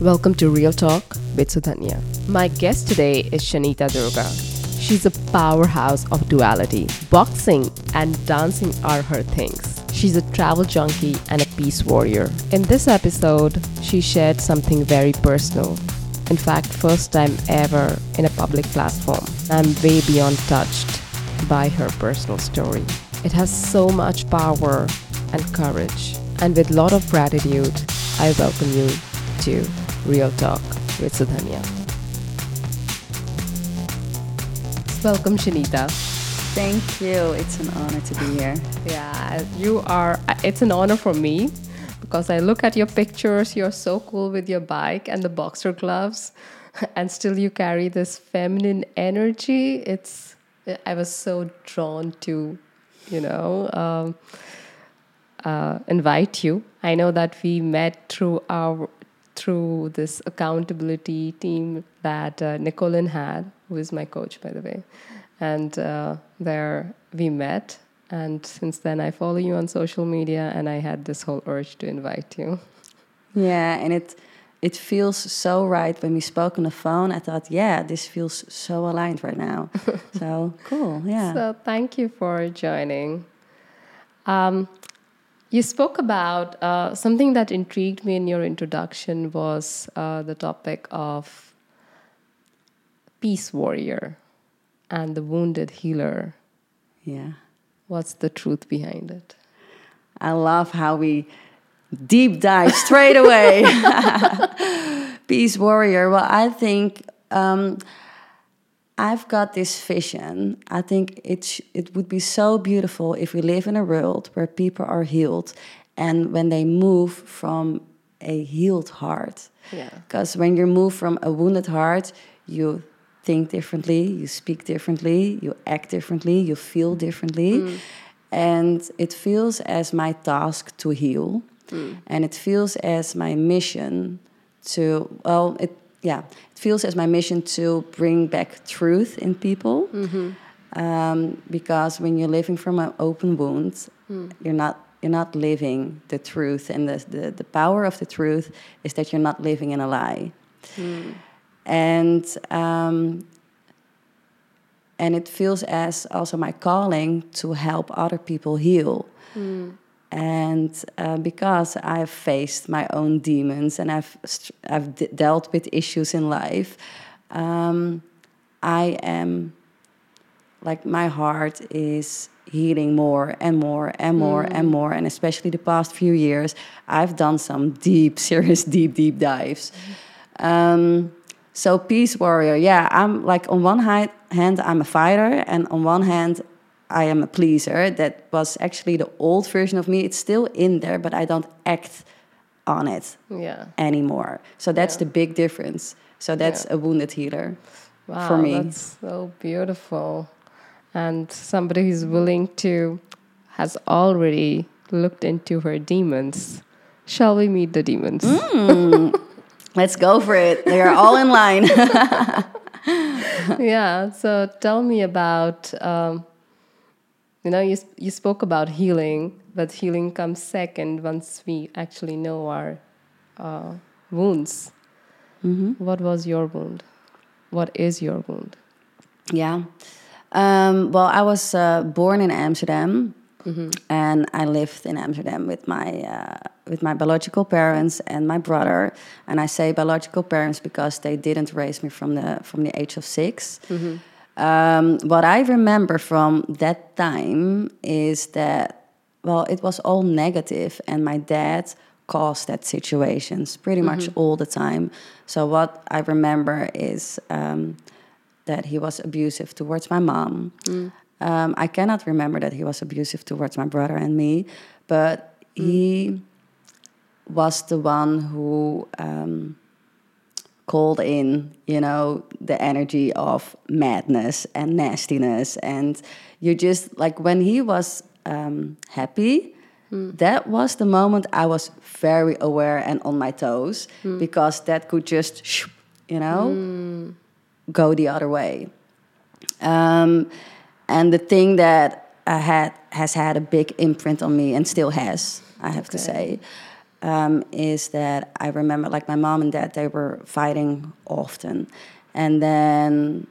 Welcome to Real Talk with Sudhanya. My guest today is Shanita Doerga. She's a powerhouse of duality. Boxing and dancing are her things. She's a travel junkie and a peace warrior. In this episode, she shared something very personal. In fact, first time ever in a public platform. I'm way beyond touched by her personal story. It has so much power and courage. And with a lot of gratitude, I welcome you to Real Talk with Sudhanya. Welcome, Shanita. Thank you. It's an honor to be here. Yeah, you are. It's an honor for me because I look at your pictures. You're so cool with your bike and the boxer gloves, and still you carry this feminine energy. It's. I was so drawn to, you know, um, uh, invite you. I know that we met through our through this accountability team that uh, Nicolin had, who is my coach, by the way. And uh, there we met. And since then, I follow you on social media, and I had this whole urge to invite you. Yeah, and it it feels so right when we spoke on the phone. I thought, yeah, this feels so aligned right now. so cool, yeah. So thank you for joining. Um, you spoke about uh, something that intrigued me in your introduction was uh, the topic of peace warrior and the wounded healer. Yeah. What's the truth behind it? I love how we deep dive straight away. peace warrior. Well, I think um, I've got this vision. I think it it would be so beautiful if we live in a world where people are healed, and when they move from a healed heart. Yeah. Because when you move from a wounded heart, you think differently, you speak differently, you act differently, you feel differently. Mm. And it feels as my task to heal. Mm. And it feels as my mission to, well, it, yeah, it feels as my mission to bring back truth in people. Mm-hmm. Um, because when you're living from an open wound, mm. you're not you're not living the truth and the, the, the, power of the truth is that you're not living in a lie mm. and um, and it feels as also my calling to help other people heal mm. And uh, because i've faced my own demons and i've i've dealt with issues in life um, i am like my heart is healing more and more and more mm. and more. And especially the past few years i've done some deep serious deep deep dives. Um, so peace warrior yeah i'm like on one hand i'm a fighter. And on one hand i am a pleaser that was actually the old version of me it's still in there but i don't act on it yeah. anymore so that's yeah. the big difference so that's yeah. a wounded healer wow, for me that's so beautiful and somebody who's willing to has already looked into her demons. Shall we meet the demons? Mm, let's go for it. They are all in line. yeah. So tell me about. Um, you know, you you spoke about healing, but healing comes second once we actually know our uh, wounds. Mm -hmm. What was your wound? What is your wound? Yeah. Um, well, I was uh, born in Amsterdam, mm-hmm. and I lived in Amsterdam with my uh, with my biological parents and my brother. And I say biological parents because they didn't raise me from the from the age of 6 mm-hmm. Um, what I remember from that time is that well, it was all negative, and my dad caused that situations pretty much mm-hmm. all the time. So what I remember is. Um, that he was abusive towards my mom. Mm. Um, I cannot remember that he was abusive towards my brother and me, but mm. he was the one who um, called in, you know, the energy of madness and nastiness. And you just, like, when he was um, happy, Mm. That was the moment I was very aware and on my toes mm. because that could just, you know, mm go the other way. Um, and the thing that I had has had a big imprint on me and still has, I have okay. to say, um, is that I remember, like my mom and dad, they were fighting often, and then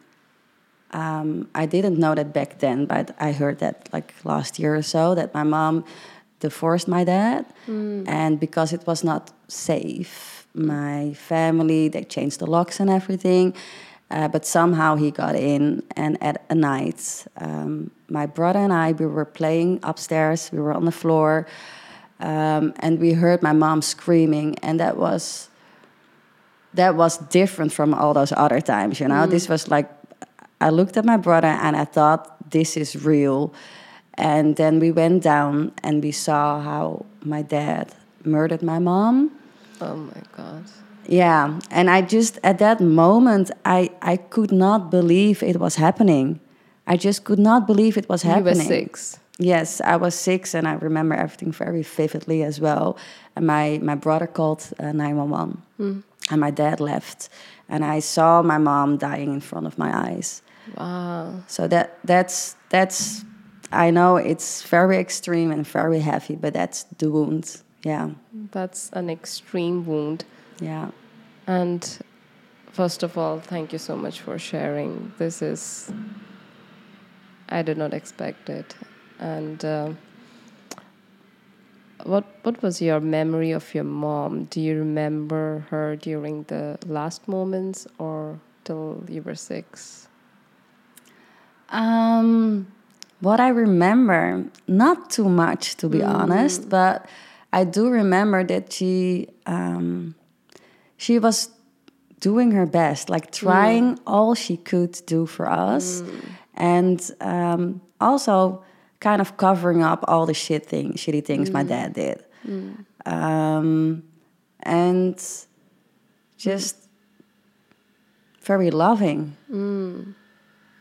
um, I didn't know that back then, but I heard that like last year or so that my mom divorced my dad, and because it was not safe, my family they changed the locks and everything. Uh, but somehow he got in, and at a night, um, my brother and I we were playing upstairs. We were on the floor, um, and we heard my mom screaming, and that was that was different from all those other times. You know, this was like I looked at my brother and I thought this is real, and then we went down and we saw how my dad murdered my mom. Oh my god. Yeah, and I just at that moment I I could not believe it was happening. I just could not believe it was happening. You were six. Yes, I was six, and I remember everything very vividly as well. And my my brother called uh, nine one one, and my dad left, and I saw my mom dying in front of my eyes. Wow. So that that's that's I know it's very extreme and very heavy, but that's the wound. Yeah, That's an extreme wound. yeah. And first of all, thank you so much for sharing. This is, I did not expect it. And uh, what what was your memory of your mom? Do you remember her during the last moments or till you were six? Um, what I remember, not too much to be honest, but I do remember that she um, she was doing her best, like trying all she could do for us, and um, also kind of covering up all the shit things, shitty things my dad did, um, and just very loving.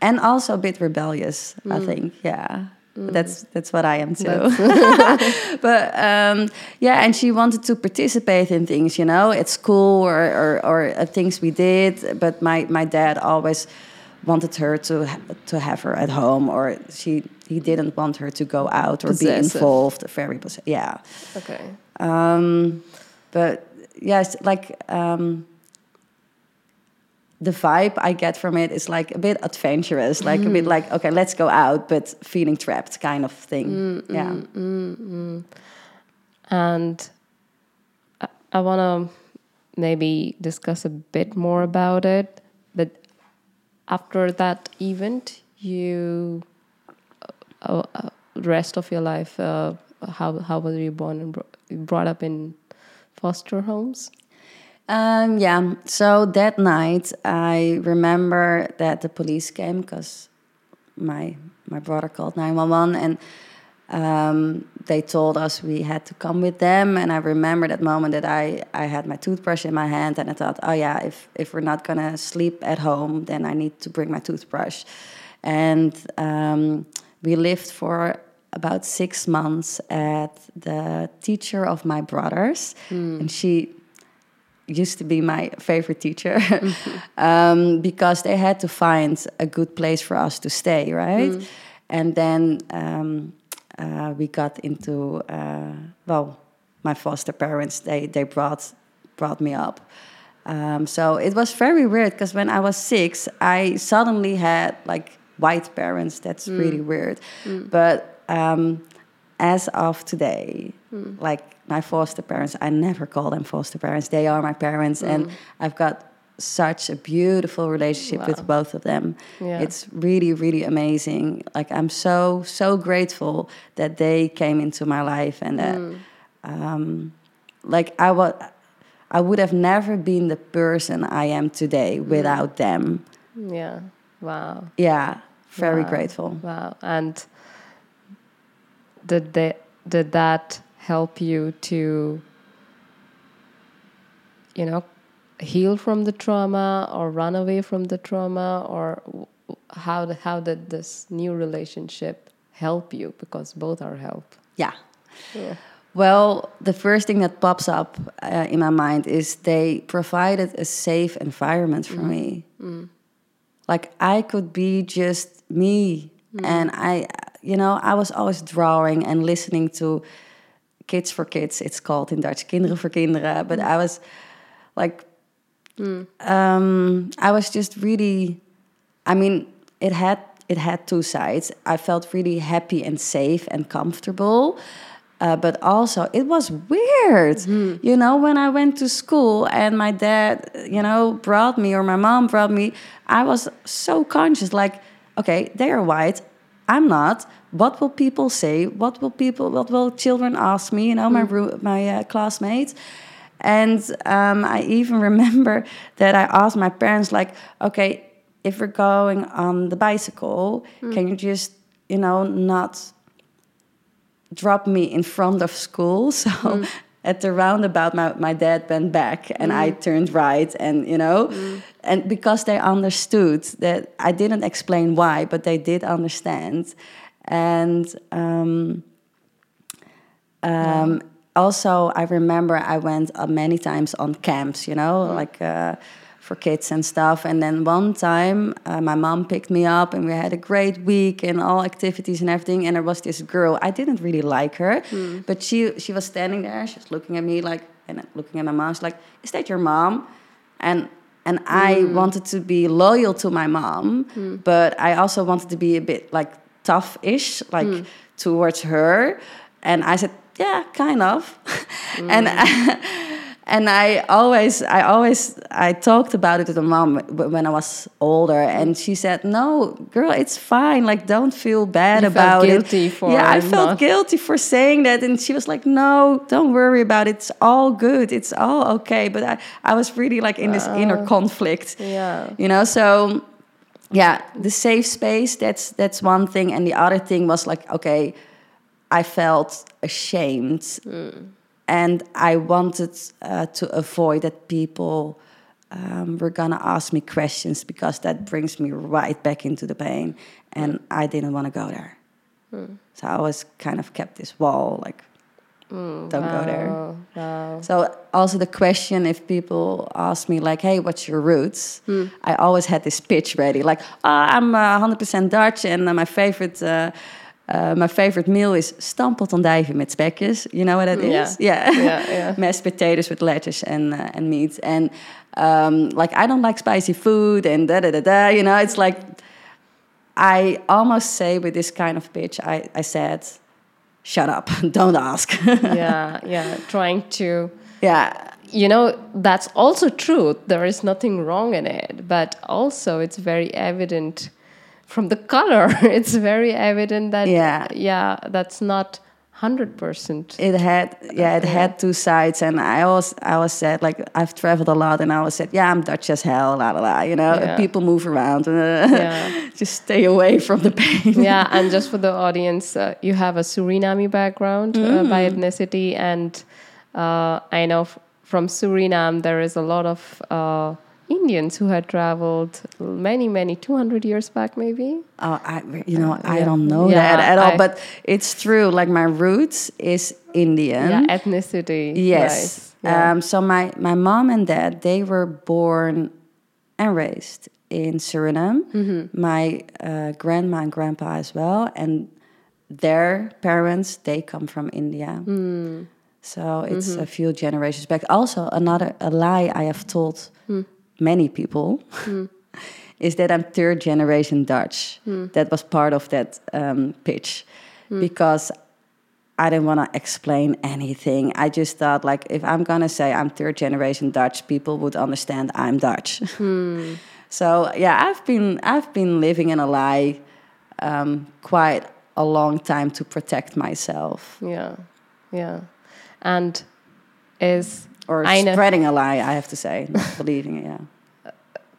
And also a bit rebellious i think yeah. But that's that's what i am too. But um, yeah and she wanted to participate in things you know at school or or, or uh, things we did but my my dad always wanted her to ha- to have her at home or she he didn't want her to go out or be involved very poss- yeah Okay. um, but yes, like um, the vibe I get from it is like a bit adventurous, like a bit mm. like okay, let's go out, but feeling trapped, kind of thing. Mm, mm, yeah. And I, I want to maybe discuss a bit more about it. But after that event, you, uh, uh, rest of your life, uh, how how were you born and bro- brought up in foster homes? Um, yeah. So that night, I remember that the police came because my my brother called nine one one, and um, they told us we had to come with them. And I remember that moment that I I had my toothbrush in my hand, and I thought, oh yeah, if if we're not gonna sleep at home, then I need to bring my toothbrush. And um, we lived for about six months at the teacher of my brothers, and she used to be my favorite teacher um, because they had to find a good place for us to stay, right? And then um, uh, we got into uh, well, my foster parents they they brought brought me up. Um, so it was very weird because when I was six, I suddenly had like white parents. That's mm. really weird. Mm. But um, as of today, mm. like my foster parents, I never call them foster parents. They are my parents, and I've got such a beautiful relationship with both of them. Yeah. It's really, really amazing. Like I'm so, so grateful that they came into my life and that, um, like I was, I would have never been the person I am today without them. Yeah. Wow. Yeah, very Wow. grateful. Wow. And did they did that help you to you know heal from the trauma or run away from the trauma or how did, how did this new relationship help you because both are help Yeah. yeah Well, the first thing that pops up uh, in my mind is they provided a safe environment for me. Like I could be just me, hmm. and I, you know, I was always drawing and listening to kids for kids. It's called in Dutch, kinderen voor kinderen. But hmm. I was like, hmm. um, I was just really. I mean, it had it had two sides. I felt really happy and safe and comfortable. Uh, but also, it was weird, you know, when I went to school and my dad, you know, brought me or my mom brought me. I was so conscious, like, okay, they are white, I'm not. What will people say? What will people? What will children ask me? You know, my roo- my uh, classmates. And um, I even remember that I asked my parents, like, okay, if we're going on the bicycle, can you just, you know, not drop me in front of school? So at the roundabout, my, my dad went back and I turned right, and, you know, and because they understood that I didn't explain why, but they did understand. And, um, um, also, I remember I went uh, many times on camps, you know, like uh, for kids and stuff. And then one time, uh, my mom picked me up, and we had a great week and all activities and everything. And there was this girl. I didn't really like her, hmm. but she she was standing there. She was looking at me like, and looking at my mom. She's like, "Is that your mom?" And and I hmm. wanted to be loyal to my mom, hmm. but I also wanted to be a bit like tough-ish, like towards her. And I said, "Yeah, kind of." and and I always, I always, I talked about it to the mom when I was older, and she said, "No, girl, it's fine. Like, don't feel bad You felt about guilty it." for yeah, I felt not- guilty for saying that, and she was like, "No, don't worry about it. It's all good. It's all okay." But I, I was really like in this inner uh, conflict. Yeah. you know, so yeah, the safe space. That's that's one thing, and the other thing was like, okay, I felt ashamed, mm. And I wanted uh, to avoid that people um, were gonna ask me questions because that brings me right back into the pain, and I didn't want to go there. So I was kind of kept this wall, like, don't go there. Wow. So also the question if people ask me like, "Hey, what's your roots?" I always had this pitch ready, like, oh, "I'm uh, 100% Dutch, and uh, my favorite." Uh, uh, my favorite meal is stamppot andijvie met spekjes. You know what that Yeah. Yeah, Yeah, yeah. mashed potatoes with lettuce and uh, and meat. And um, like I don't like spicy food and da da da da. You know, it's like I almost say with this kind of pitch, I I said, "Shut up, don't ask." yeah, yeah. Trying to, yeah, you know, that's also true. There is nothing wrong in it, but also it's very evident from the color. It's very evident that Yeah. yeah, that's not hundred percent. it had yeah it had two sides and i always i always said like i've traveled a lot and i always said yeah i'm dutch as hell la la la you know Yeah. people move around uh, Yeah. just stay away from the pain yeah, and just for the audience, uh, you have a Suriname background uh, by ethnicity, and uh, I know f- from Suriname there is a lot of uh, Indians who had traveled many, many, 200 years back, maybe. oh, I, you know i Yeah. don't know Yeah, that at all I- but it's true like my roots is indian Yeah, ethnicity. yes wise. Yeah. um, so my, my mom and dad they were born and raised in suriname Mm-hmm. my uh, grandma and grandpa as well and their parents they come from india Hmm. so it's Mm-hmm. a few generations back also another a lie i have told Hmm. Many people is that i'm third generation dutch Hmm. that was part of that um, pitch because I didn't want to explain anything. I just thought, like, if I'm gonna say I'm third generation Dutch, people would understand I'm Dutch. so yeah, I've been I've been living in a lie um, quite a long time to protect myself, yeah, yeah. And is or spreading a lie. I have to say, not believing it. Yeah.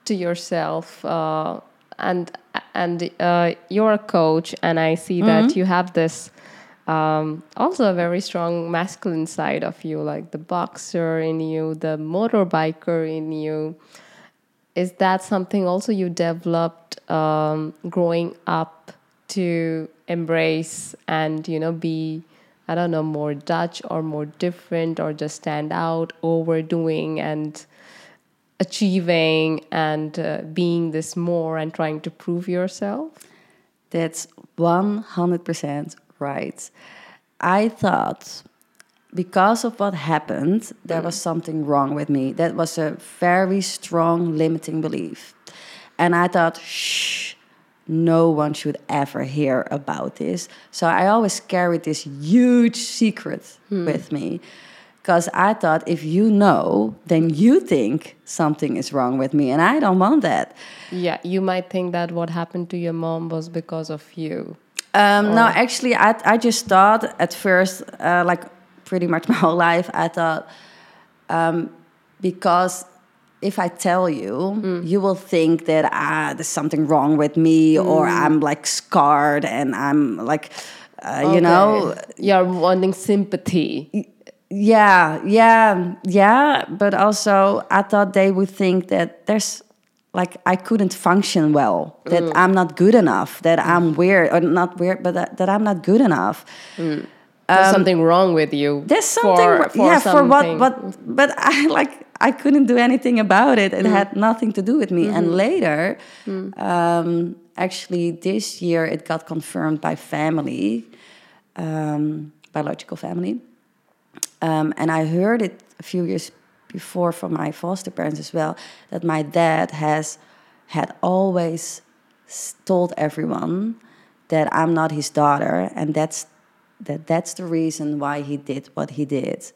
to yourself uh, and and uh, you're a coach and i see that you have this um, also a very strong masculine side of you like the boxer in you the motorbiker in you is that something also you developed um, growing up to embrace and you know be i don't know more dutch or more different or just stand out overdoing and achieving and uh, being this more and trying to prove yourself That's 100% right. I thought because of what happened, there was something wrong with me. That was a very strong limiting belief. And I thought, shh, no one should ever hear about this. So I always carried this huge secret with me. Because I thought, if you know, then you think something is wrong with me. And I don't want that. Yeah, you might think that what happened to your mom was because of you. Um, no, actually, I, I just thought at first, uh, like pretty much my whole life, I thought um, because if I tell you, mm. you will think that ah, there's something wrong with me, mm. or I'm like scarred and I'm like, uh, you know, you're wanting sympathy. yeah, yeah, yeah. But also, I thought they would think that there's like I couldn't function well, that mm. I'm not good enough, that I'm weird, or not weird, but that, that I'm not good enough. There's something wrong with you. There's something, for, for yeah, for what, something. what, but I like I couldn't do anything about it. It had nothing to do with me. And later, um, actually, this year it got confirmed by family, um, biological family, um, and I heard it a few years before from my foster parents as well that my dad has had always told everyone that I'm not his daughter, and that's that that's the reason why he did what he did.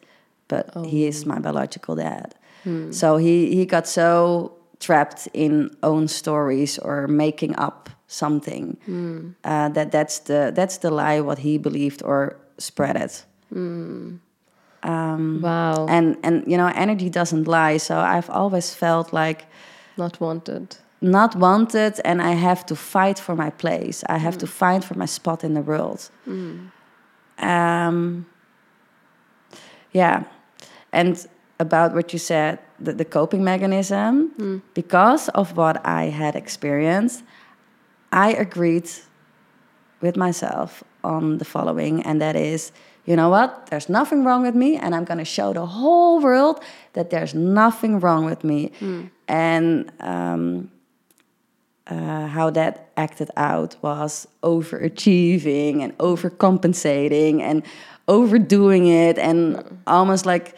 But oh. he is my biological dad. Hmm. So he, he got so trapped in own stories or making up something hmm. uh, that that's the that's the lie what he believed or spread it. Hmm. Um, wow, And and you know energy doesn't lie. So I've always felt like not wanted. not wanted and I have to fight for my place. I have to fight for my spot in the world. Um, yeah. And about what you said, the, the coping mechanism, because of what I had experienced, I agreed with myself on the following, and that is, you know what? There's nothing wrong with me, and I'm going to show the whole world that there's nothing wrong with me. And um, uh, how that acted out was overachieving and overcompensating and overdoing it and almost like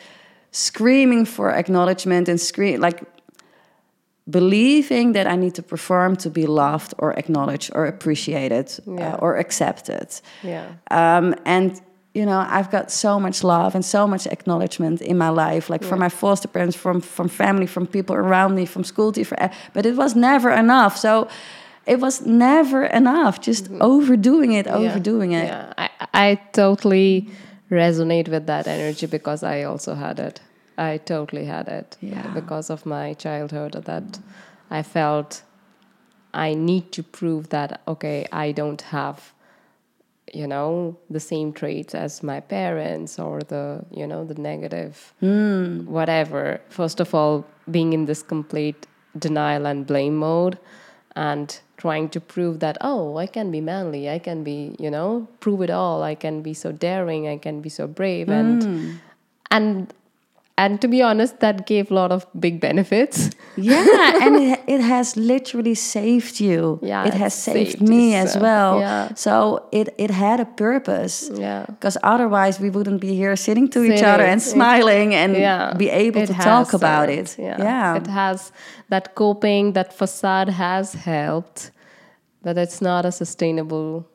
screaming for acknowledgement and scream like believing that I need to perform to be loved or acknowledged or appreciated Yeah. uh, or accepted. Yeah. Um, and you know, I've got so much love and so much acknowledgement in my life, like from my foster parents, from from family, from people around me, from school teachers. But it was never enough. So it was never enough. Just overdoing it, Mm-hmm. Yeah. overdoing it. Yeah, I, I totally resonate with that energy because I also had it. I totally had it Yeah. because of my childhood that I felt I need to prove that okay, I don't have you know the same traits as my parents or the you know the negative hmm. whatever. First of all being in this complete denial and blame mode and trying to prove that oh i can be manly i can be you know prove it all i can be so daring i can be so brave and hmm. and and to be honest that gave a lot of big benefits Yeah, and it, it has literally saved you. Yeah, it it has saved, saved me as well. yeah. So it it had a purpose. Yeah. Because otherwise we wouldn't be here sitting to each other and smiling and yeah be able it to talk about it. yeah. yeah. it has that coping that facade has helped but it's not a sustainable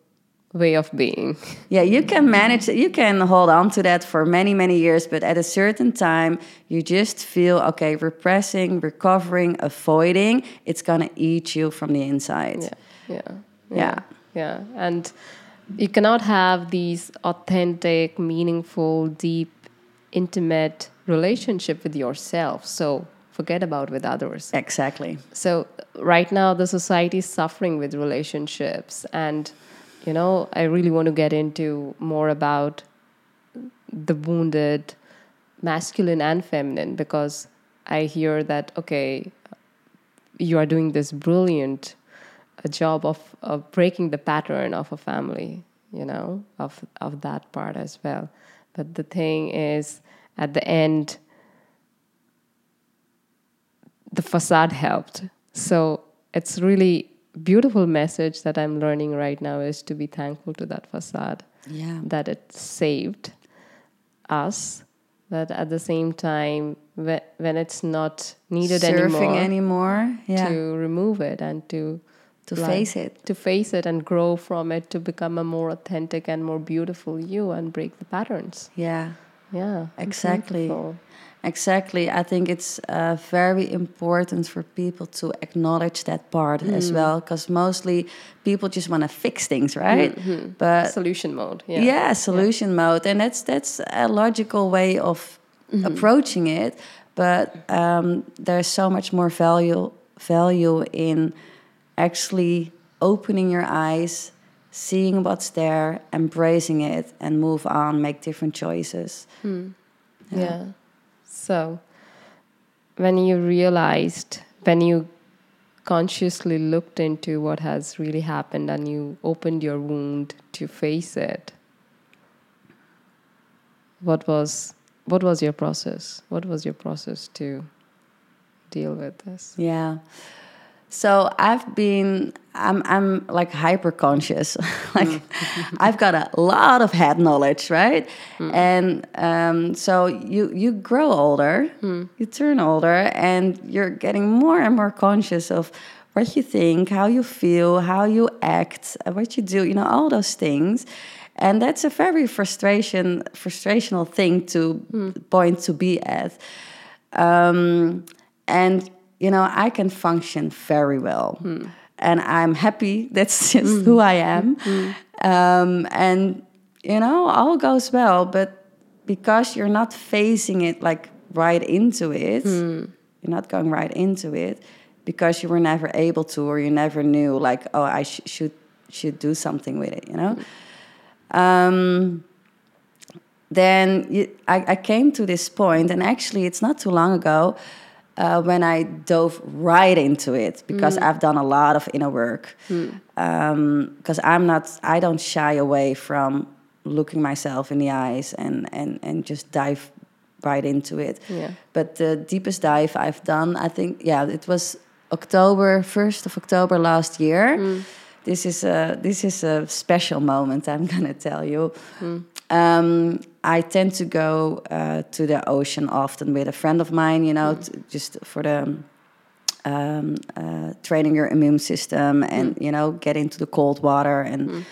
way of being Yeah, you can manage it. You can hold on to that for many, many years, but at a certain time, you just feel okay, repressing, recovering, avoiding, it's gonna eat you from the inside. yeah yeah Yeah. yeah and you cannot have these authentic meaningful deep intimate relationship with yourself so forget about with others Exactly. so right now the society is suffering with relationships and you know i really want to get into more about the wounded masculine and feminine because i hear that okay you are doing this brilliant uh, job of, of breaking the pattern of a family you know of of that part as well but the thing is at the end the facade helped. So it's really beautiful message that I'm learning right now is to be thankful to that facade Yeah. that it saved us, That at the same time, when it's not needed Surfing anymore, anymore. Yeah. to remove it and to To like, face it. to face it and grow from it to become a more authentic and more beautiful you and break the patterns. Yeah. Yeah, Exactly. beautiful. Exactly. I think it's uh, very important for people to acknowledge that part Mm. as well, because mostly people just want to fix things, right? But Solution mode. yeah, Yeah. solution mode, and that's that's a logical way of approaching it. But um, there's so much more value value in actually opening your eyes, seeing what's there, embracing it, and move on, make different choices. Yeah. So, when you realized, when you consciously looked into what has really happened and you opened your wound to face it, what was what was your process? What was your process to deal with this? Yeah. So I've been I'm I'm like hyper conscious. like I've got a lot of head knowledge, right? And um, so you you grow older, you turn older, and you're getting more and more conscious of what you think, how you feel, how you act, what you do, you know, all those things. And that's a very frustration frustrational thing to point to be at. Um, and you know, I can function very well, hmm. and I'm happy. That's just hmm. who I am. Hmm. Um, and you know, all goes well. But because you're not facing it like right into it, you're not going right into it because you were never able to, or you never knew, like, oh, I sh- should should do something with it. You know. Um, then you, I, I came to this point, and actually, it's not too long ago uh, when I dove right into it because mm. I've done a lot of inner work. Hmm. Um, because I'm not, I don't shy away from looking myself in the eyes and and and just dive right into it. Yeah. But the deepest dive I've done, I think, yeah, it was October, first of October last year. Hmm. This is a this is a special moment. I'm gonna tell you. Hmm. Um, I tend to go uh, to the ocean often with a friend of mine. You know, t- just for the um, uh, training your immune system and you know get into the cold water and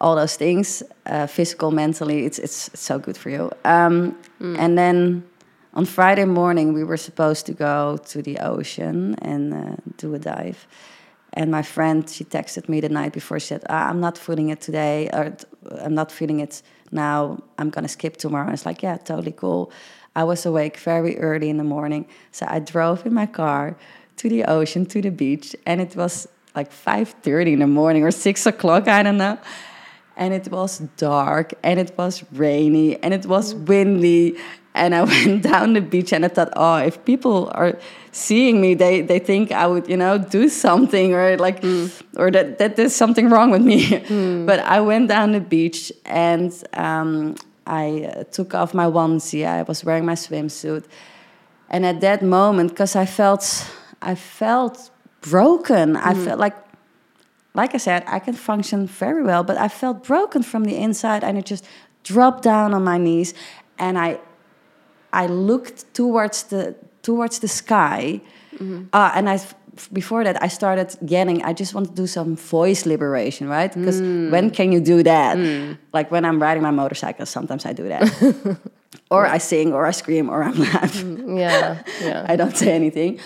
all those things, uh, physical, mentally. It's, it's it's so good for you. Um, And then on Friday morning, we were supposed to go to the ocean and uh, do a dive. And my friend, she texted me the night before. She said, ah, "I'm not feeling it today, or I'm not feeling it now. I'm gonna skip tomorrow." I was like, "Yeah, totally cool." I was awake very early in the morning, so I drove in my car to the ocean, to the beach, and it was like 5:30 in the morning or six o'clock. I don't know and it was dark and it was rainy and it was windy. And i went down the beach and i thought oh if people are seeing me they, they think i would you know do something or like or that, that there's something wrong with me. But i went down the beach and um, i uh, took off my onesie. I was wearing my swimsuit. And at that moment because i felt i felt broken. I felt like like I said, I can function very well, but I felt broken from the inside, and it just dropped down on my knees, and I, I looked towards the towards the sky, uh, and I before that I started getting I just want to do some voice liberation, right? Because when can you do that? Like when I'm riding my motorcycle, sometimes I do that, or I sing, or I scream, or I'm laughing. Yeah, yeah. I don't say anything.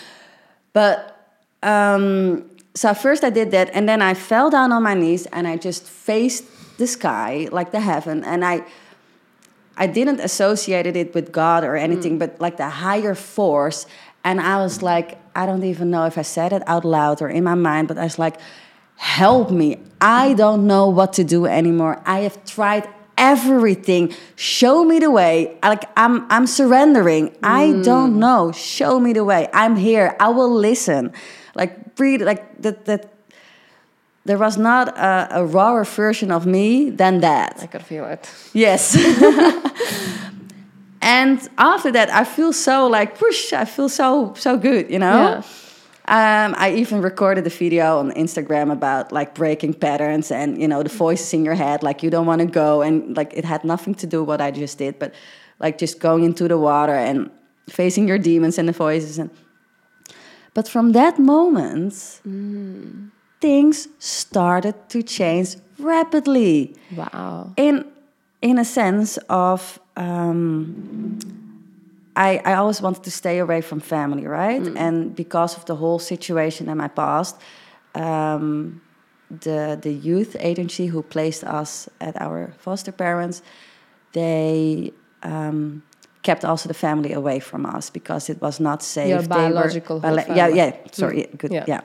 But um, so first I did that, and then I fell down on my knees and I just faced the sky, like the heaven, and I. I didn't associate it with God or anything, mm. but like the higher force. And I was like, I don't even know if I said it out loud or in my mind, but I was like, help me. I don't know what to do anymore. I have tried everything. Show me the way. Like I'm I'm surrendering. I don't mm. know. Show me the way. I'm here. I will listen. Like breathe like that that there was not a, a rawer version of me than that. I could feel it. Yes. and after that, I feel so like push. I feel so so good. You know. Yeah. Um, I even recorded a video on Instagram about like breaking patterns and you know the voices in your head, like you don't want to go, and like it had nothing to do what I just did, but like just going into the water and facing your demons and the voices and. But from that moment, things started to change rapidly. Wow. in in a sense of um, I, I always wanted to stay away from family right? And because of the whole situation in my past um, the the youth agency who placed us at our foster parents they um, kept also the family away from us because it was not safe Your They were- biological whole yeah yeah sorry good Yeah. yeah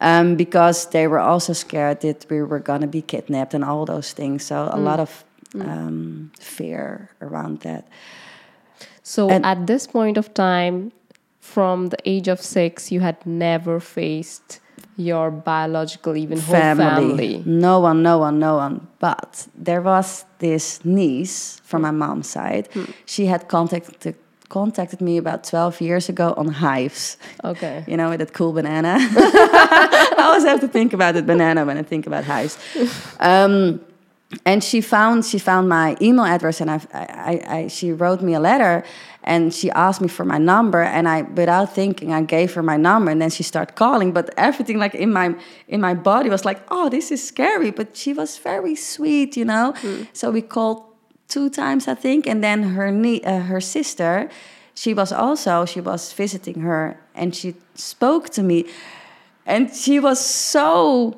um, because they were also scared that we were going to be kidnapped and all those things. So a lot of um, fear around that. So And- at this point of time, from the age of six, you had never faced your biological, even whole family. No one, no one, no one. But there was this niece from my mom's side. Hmm. She had contacted contacted me about 12 years ago on Hyves. Okay. You know, with that cool banana. I always have to think about that banana when I think about Hyves. Um, and she found she found my email address, and I, I, I she wrote me a letter, and she asked me for my number, and I without thinking I gave her my number, and then she started calling, but everything like in my in my body was like, oh, this is scary, but she was very sweet, you know. So we called two times, I think, and then her nie- uh, her sister, she was also she was visiting her, and she spoke to me, and she was so.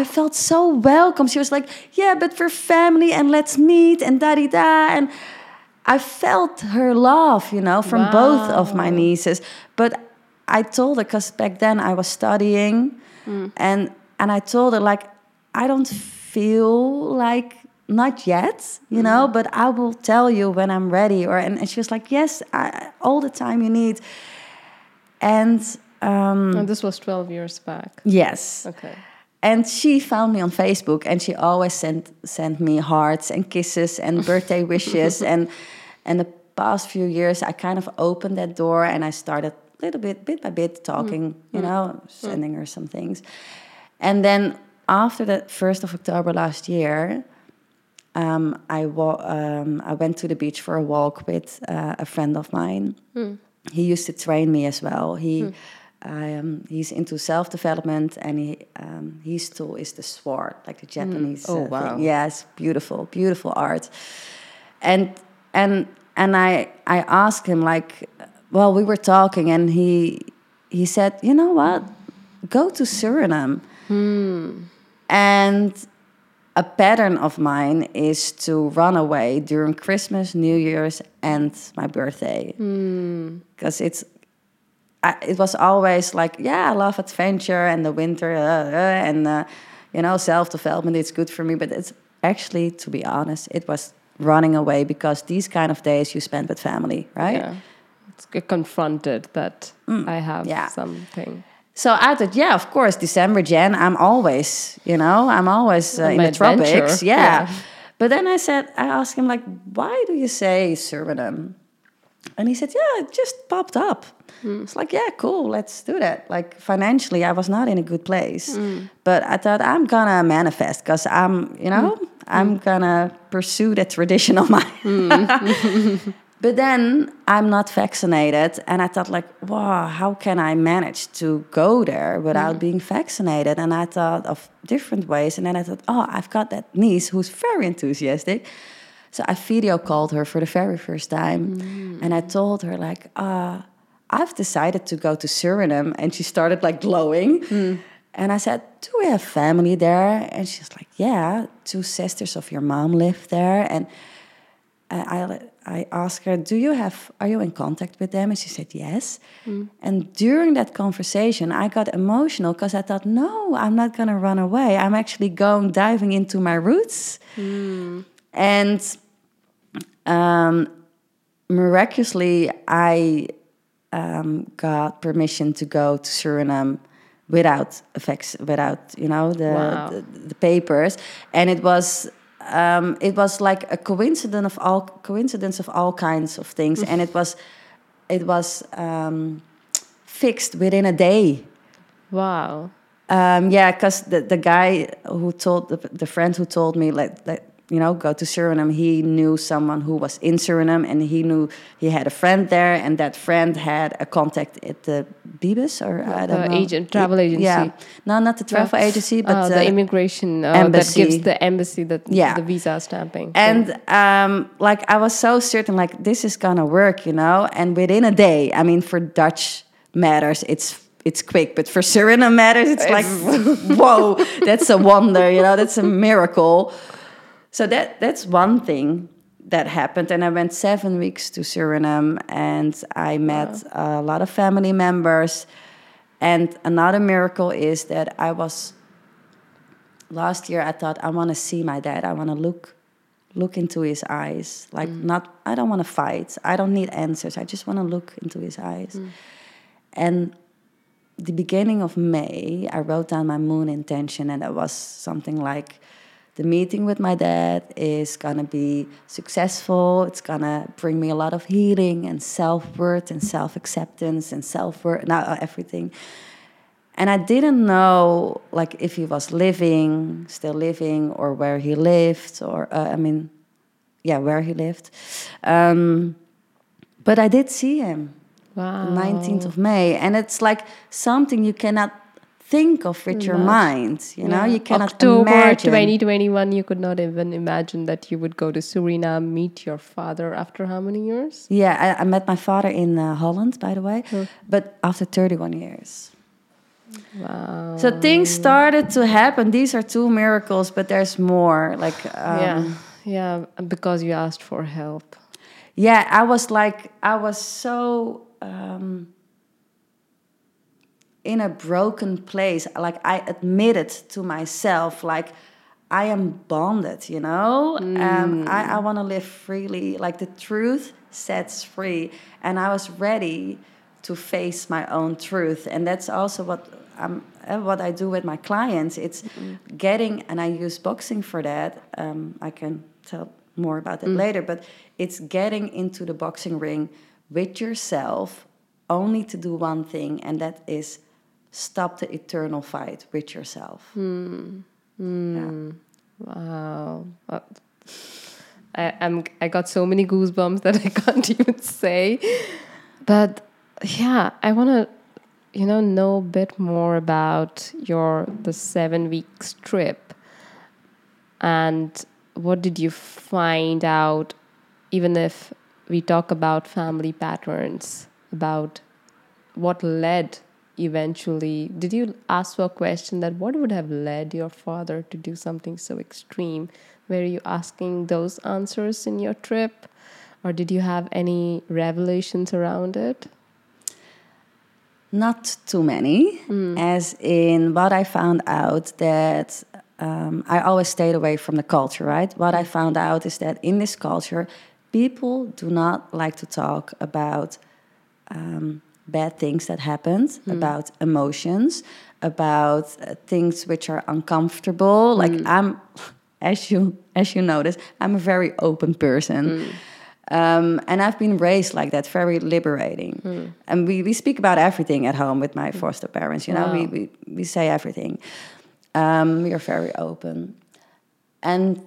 I felt so welcome. She was like, "Yeah, but we're family, and let's meet, and da di da." And I felt her love, you know, from both of my nieces. But I told her because back then I was studying, and and I told her like, I don't feel like not yet, you know, but I will tell you when I'm ready. Or and, and she was like, yes, I, all the time you need. And um, And this was 12 years back. yes, Okay. And she found me on Facebook, and she always sent sent me hearts and kisses and birthday wishes. and and the past few years, I kind of opened that door, and I started a little bit, bit by bit, talking. You know, sending her some things. And then after the first of October last year, um, I wa- um, I went to the beach for a walk with uh, a friend of mine. He used to train me as well. He um, he's into self development, and he um, his tool is the sword, like the Japanese. Oh, uh, wow. Thing. Yes, beautiful, beautiful art. And and and I I asked him like, well, we were talking, and he he said, you know what, go to Suriname. And a pattern of mine is to run away during Christmas, New Year's, and my birthday. Because it's, I, it was always like, yeah, I love adventure and the winter, uh, uh, and uh, you know, self development. It's good for me, but it's actually, to be honest, it was running away because these kind of days you spend with family, right? Yeah. It's get confronted that I have yeah. something. So I thought, yeah, of course, December, Jan, I'm always, you know, I'm always uh, in the tropics. Yeah. yeah. But then I said, I asked him, like, why do you say Suriname? And he said, yeah, it just popped up. It's like, yeah, cool, let's do that. Like, financially, I was not in a good place. Mm. But I thought, I'm gonna manifest because I'm, you know, mm. I'm mm. gonna pursue the tradition of mine. But then I'm not vaccinated, and I thought like, wow, how can I manage to go there without being vaccinated? And I thought of different ways, and then I thought, oh, I've got that niece who's very enthusiastic. So I video called her for the very first time, and I told her like, uh, I've decided to go to Suriname, and she started like glowing. Mm. And I said, Do we have family there? And she's like, Yeah, two sisters of your mom live there. And I, I, asked her, "Do you have? Are you in contact with them?" And she said, "Yes." Mm. And during that conversation, I got emotional because I thought, "No, I'm not going to run away. I'm actually going diving into my roots." Mm. And um, miraculously, I um, got permission to go to Suriname without effects, without you know the, Wow. the the papers, and it was um, it was like a coincidence of all coincidence of all kinds of things, and it was it was um, fixed within a day. Wow. Um, yeah, because the, the guy who told the, the friend who told me like that you know go to Suriname, he knew someone who was in Suriname, and he knew he had a friend there, and that friend had a contact at the Bibis or I don't The know agent, travel agency. Yeah, no, not the travel agency, but Uh, the, the immigration uh, embassy. that gives the embassy the, Yeah. the visa stamping. And um, like I was so certain, like this is gonna work, you know. And within a day, I mean, for Dutch matters, it's it's quick, but for Suriname matters, it's like whoa, that's a wonder, you know. That's a miracle. So that that's one thing that happened, and I went seven weeks to Suriname, and I met a lot of family members. And another miracle is that I was last year I thought I want to see my dad. I want to look look into his eyes. Like mm. not I don't want to fight. I don't need answers. I just want to look into his eyes. Mm. And the beginning of May, I wrote down my moon intention and it was something like the meeting with my dad is going to be successful. It's going to bring me a lot of healing and self-worth and self-acceptance and self-worth, now everything. And I didn't know like if he was living, still living, or where he lived, or uh, I mean, yeah, where he lived. Um, but I did see him, wow. the 19th of May, and it's like something you cannot think of with your mind. You know, Yeah. you cannot October imagine. 2021, you could not even imagine that you would go to Suriname, meet your father after how many years? Yeah, I, I met my father in uh, Holland, by the way, but after 31 years. Wow. So things started to happen. These are two miracles, but there's more. Like, um, yeah. Yeah. Because you asked for help. yeah i was like i was so um, in a broken place like i admitted to myself like i am bonded you know? Um, i, I want to live freely like the truth sets free. And i was ready to face my own truth. And that's also what I'm, uh, what i do with my clients. It's getting and i use boxing for that um, i can tell more about that later but it's getting into the boxing ring with yourself only to do one thing and that is stop the eternal fight with yourself hmm. Hmm. Yeah. Wow. I, I'm, I got so many goosebumps that I can't even say. But yeah, I want to, you know, know a bit more about your the seven weeks trip, and what did you find out? Even if we talk about family patterns, about what led eventually did you ask for a question that what would have led your father to do something so extreme? Were you asking those answers in your trip? Or did you have any revelations around it? Not too many. As in what i found out that um, i always stayed away from the culture right? What i found out is that in this culture people do not like to talk about um, bad things that happened about emotions about uh, things which are uncomfortable. Like i'm as you as you notice i'm a very open person. Um, and i've been raised like that very liberating. And we, we speak about everything at home with my foster parents you know? We, we, we say everything. Um, we are very open. And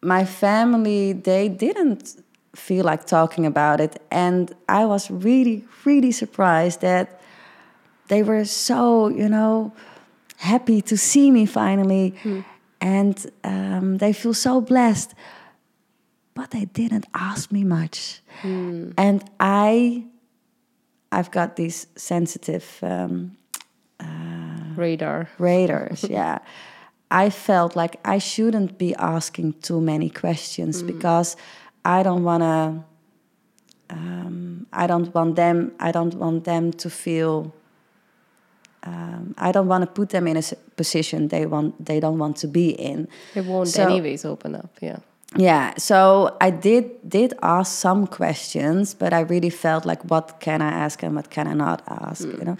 my family they didn't feel like talking about it. And i was really really surprised that they were so you know happy to see me finally. And um, they feel so blessed. But they didn't ask me much. And i i've got these sensitive um, radar. radars yeah. I felt like i shouldn't be asking too many questions because i don't want to um, i don't want them i don't want them to feel um, i don't want to put them in a position they want they don't want to be in. It won't So- anyways open up yeah. Yeah so i did did ask some questions but i really felt like what can i ask and what can i not ask you know?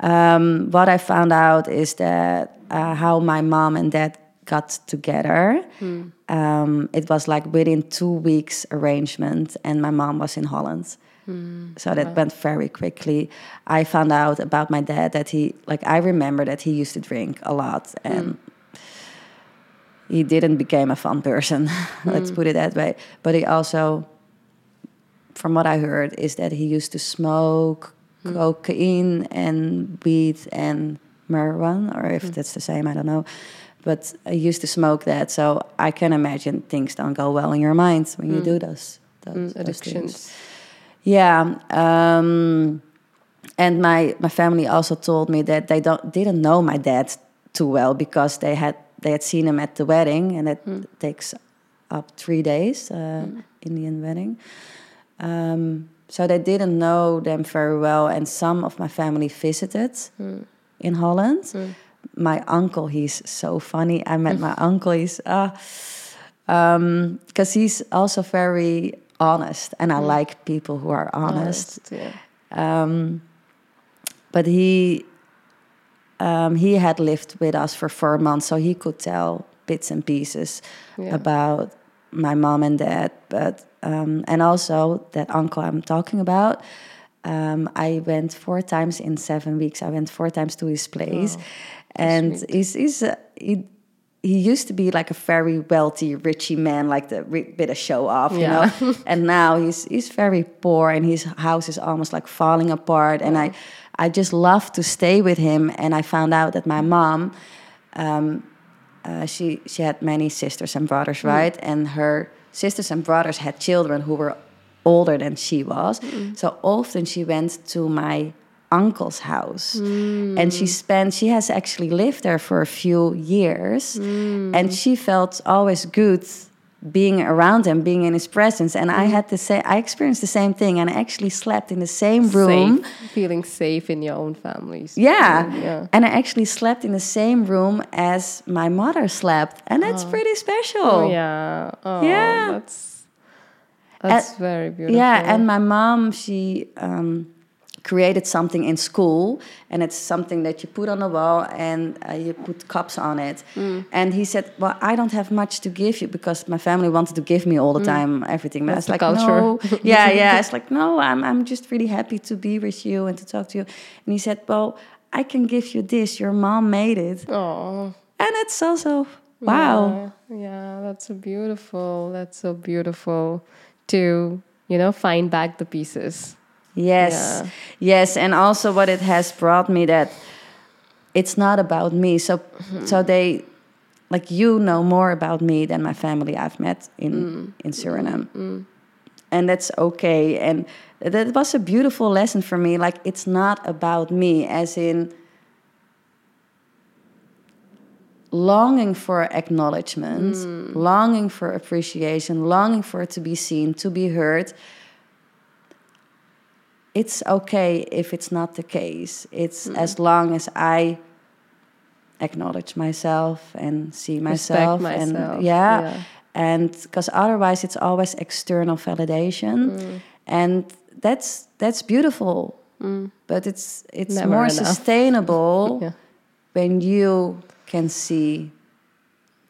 Um, what i found out is that uh, how my mom and dad got together hmm. um, it was like within two weeks arrangement and my mom was in holland hmm. so that went very quickly. I found out about my dad that he, like, I remember that he used to drink a lot hmm. and he didn't become a fun person. Let's put it that way. But he also, from what I heard, is that he used to smoke cocaine and weed and marijuana, or if that's the same, I don't know. But I used to smoke that, so I can imagine things don't go well in your mind when you do those, those, Mm, those addictions. Yeah, um, and my my family also told me that they don't didn't know my dad too well because they had they had seen him at the wedding, and it takes up three days, uh, Indian wedding. Um, so they didn't know them very well, and some of my family visited in Holland. My uncle, he's so funny. I met my uncle. He's uh, because he's also very honest, and I like people who are honest. Yeah. Um, but he um, he had lived with us for four months, so he could tell bits and pieces Yeah. about my mom and dad. But um, and also that uncle I'm talking about. Um, I went four times in seven weeks. I went four times to his place, and he's he's uh, he, he used to be like a very wealthy, richy man, like the bit of show off, you know. and now he's he's very poor, and his house is almost like falling apart. And I I just love to stay with him. And I found out that my mom, um, uh, she she had many sisters and brothers, right? And her sisters and brothers had children who were older than she was. So often she went to my uncle's house and she hmm. spent she has actually lived there for a few years hmm. and she felt always good being around him being in his presence and i hmm. had to say i experienced the same thing and i actually slept in the same room Safe, feeling safe in your own families. yeah. Yeah. And I actually slept in the same room as my mother slept. And that's oh. pretty special. Oh, yeah. Oh, Yeah. That's that's very beautiful. Yeah. And my mom, she um, created something in school. And it's something that you put on the wall and uh, you put cups on it. Mm. And he said, Well, I don't have much to give you because my family wanted to give me all the time everything. But Mm. That's I was like, culture. No. yeah, yeah. It's like, No, I'm, I'm just really happy to be with you and to talk to you. And he said, Well, I can give you this. Your mom made it. Oh. And it's also wow. Yeah, yeah, that's so beautiful. That's so beautiful to, you know, find back the pieces. Yes. Yeah. Yes, and also what it has brought me that it's not about me. So mm-hmm. so they like you know more about me than my family I've met in mm. in Suriname. Mm-hmm. Mm. And that's okay. And that was a beautiful lesson for me. Like it's not about me as in longing for acknowledgement, mm. longing for appreciation, longing for it to be seen, to be heard. It's okay if it's not the case. It's hmm. as long as I acknowledge myself and see myself, myself, and yeah, yeah. and because otherwise it's always external validation, hmm. and that's that's beautiful, hmm. but it's it's Never more enough. sustainable Yeah. when you can see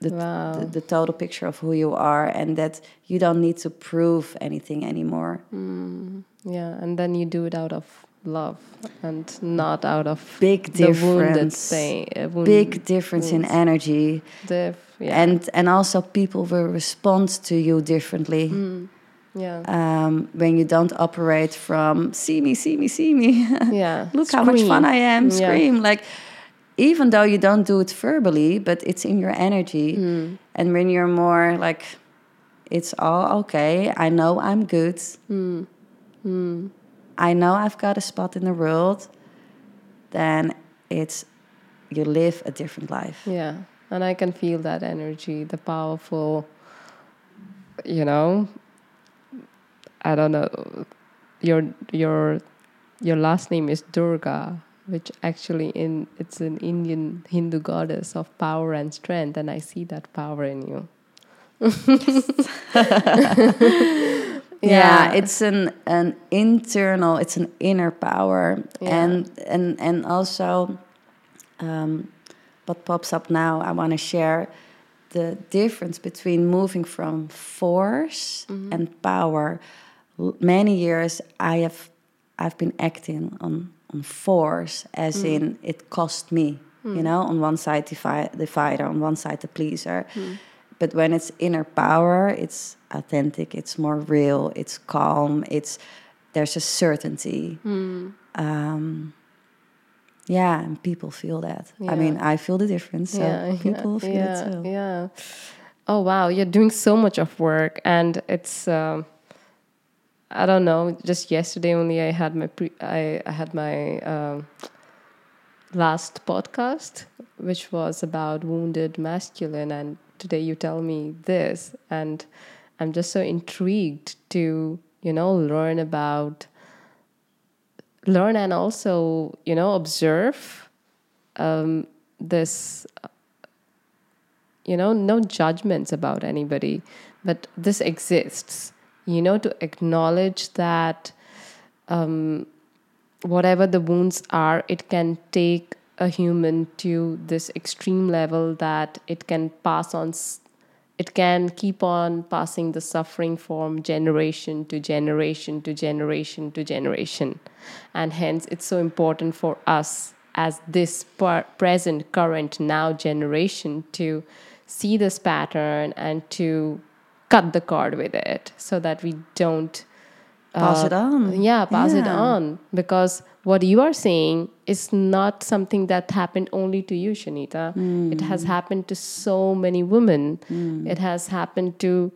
the, Wow. the, the total picture of who you are and that you don't need to prove anything anymore. Yeah, and then you do it out of love and not out of Big difference. thing. Uh, wound, Big difference in energy. Diff, yeah. And and also people will respond to you differently. yeah. Um, when you don't operate from see me, see me, see me. yeah. Look how much fun I am. Yeah. Scream. Like even though you don't do it verbally, but it's in your energy. Hmm. And when you're more like it's all okay. I know I'm good. Hmm. I know I've got a spot in the world. Then it's you live a different life. Yeah, and I can feel that energy, the powerful, you know. I don't know. Your your your last name is Doerga, which actually in it's an Indian Hindu goddess of power and strength, and I see that power in you. yeah, it's an an internal it's an inner power Yeah. and and and also um, what pops up now i want to share the difference between moving from force and power l- many years I have I've been acting on on force, as in it cost me. You know, on one side the, fighter, on one side the pleaser. But when it's inner power, it's authentic, it's more real, it's calm, it's there's a certainty. Um, yeah, and people feel that. I mean, I feel the difference. So people feel yeah, it too. Yeah. Oh wow, you're doing so much of work, and it's. Um, I don't know. Just yesterday only, I had my pre- I, I had my um, last podcast, which was about wounded masculine, and today you tell me this, and I'm just so intrigued to you know learn about learn and also you know observe um, this you know no judgments about anybody but this exists you know to acknowledge that um, whatever the wounds are it can take a human to this extreme level that it can pass on it can keep on passing the suffering from generation to generation to generation to generation. And hence it's so important for us as this present current now generation to see this pattern and to cut the cord with it so that we don't Pass uh, it on. yeah pass it on. Because what you are saying is not something that happened only to you shanita. It has happened to so many women. It has happened to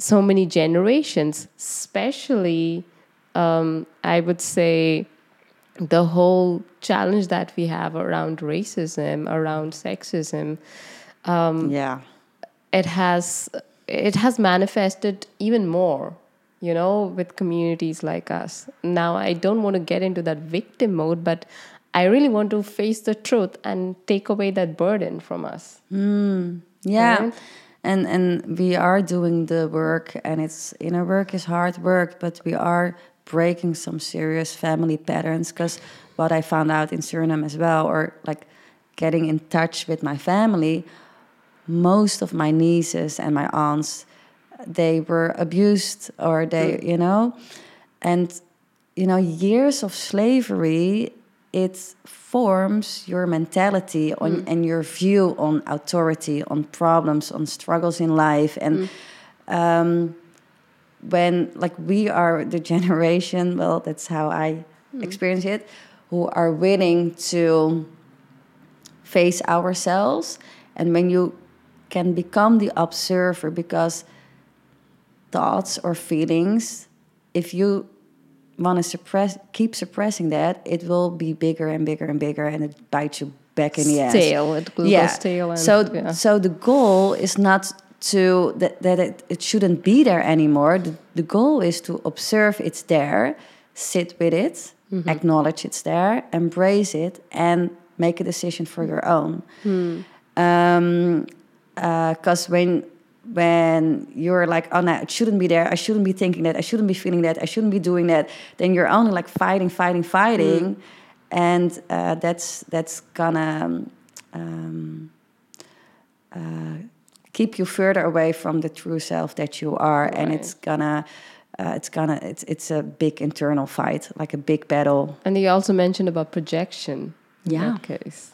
so many generations especially um, i would say the whole challenge that we have around racism around sexism yeah. it has it has manifested even more you know with communities like us now i don't want to get into that victim mode but i really want to face the truth and take away that burden from us mm, Yeah. Right? And and we are doing the work and it's inner work is hard work, but we are breaking some serious family patterns because what I found out in Suriname as well, or like getting in touch with my family, most of my nieces and my aunts, they were abused or they, you know, and you know, years of slavery, it forms your mentality on mm. and your view on authority, on problems, on struggles in life, and mm. um, when like we are the generation, well, that's how I mm. experience it, who are willing to face ourselves, and when you can become the observer, because thoughts or feelings, if you want to suppress, keep suppressing that, it will be bigger and bigger and bigger, and it bites you back in the ass. Stale, it will go stale and- so, yeah. so the goal is not to that, that it, it shouldn't be there anymore. The, the goal is to observe it's there, sit with it, Mm-hmm. acknowledge it's there, embrace it, and make a decision for your own. Hmm. Because when when you're like, oh no, it shouldn't be there. I shouldn't be thinking that. I shouldn't be feeling that. I shouldn't be doing that. Then you're only like fighting, fighting, fighting, and uh, that's that's gonna um, uh, keep you further away from the true self that you are, and it's gonna. Uh, it's gonna it's it's a big internal fight like a big battle and you also mentioned about projection in Yeah. that case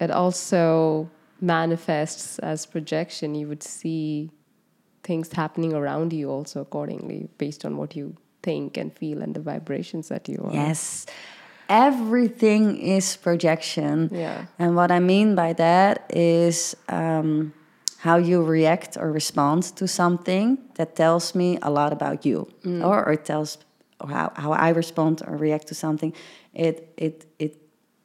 it also manifests as projection you would see things happening around you also accordingly based on what you think and feel and the vibrations that you are Yes. Everything is projection. Yeah. And what I mean by that is um, how you react or respond to something that tells me a lot about you. Or, or it tells or how, how I respond or react to something. It, it, it,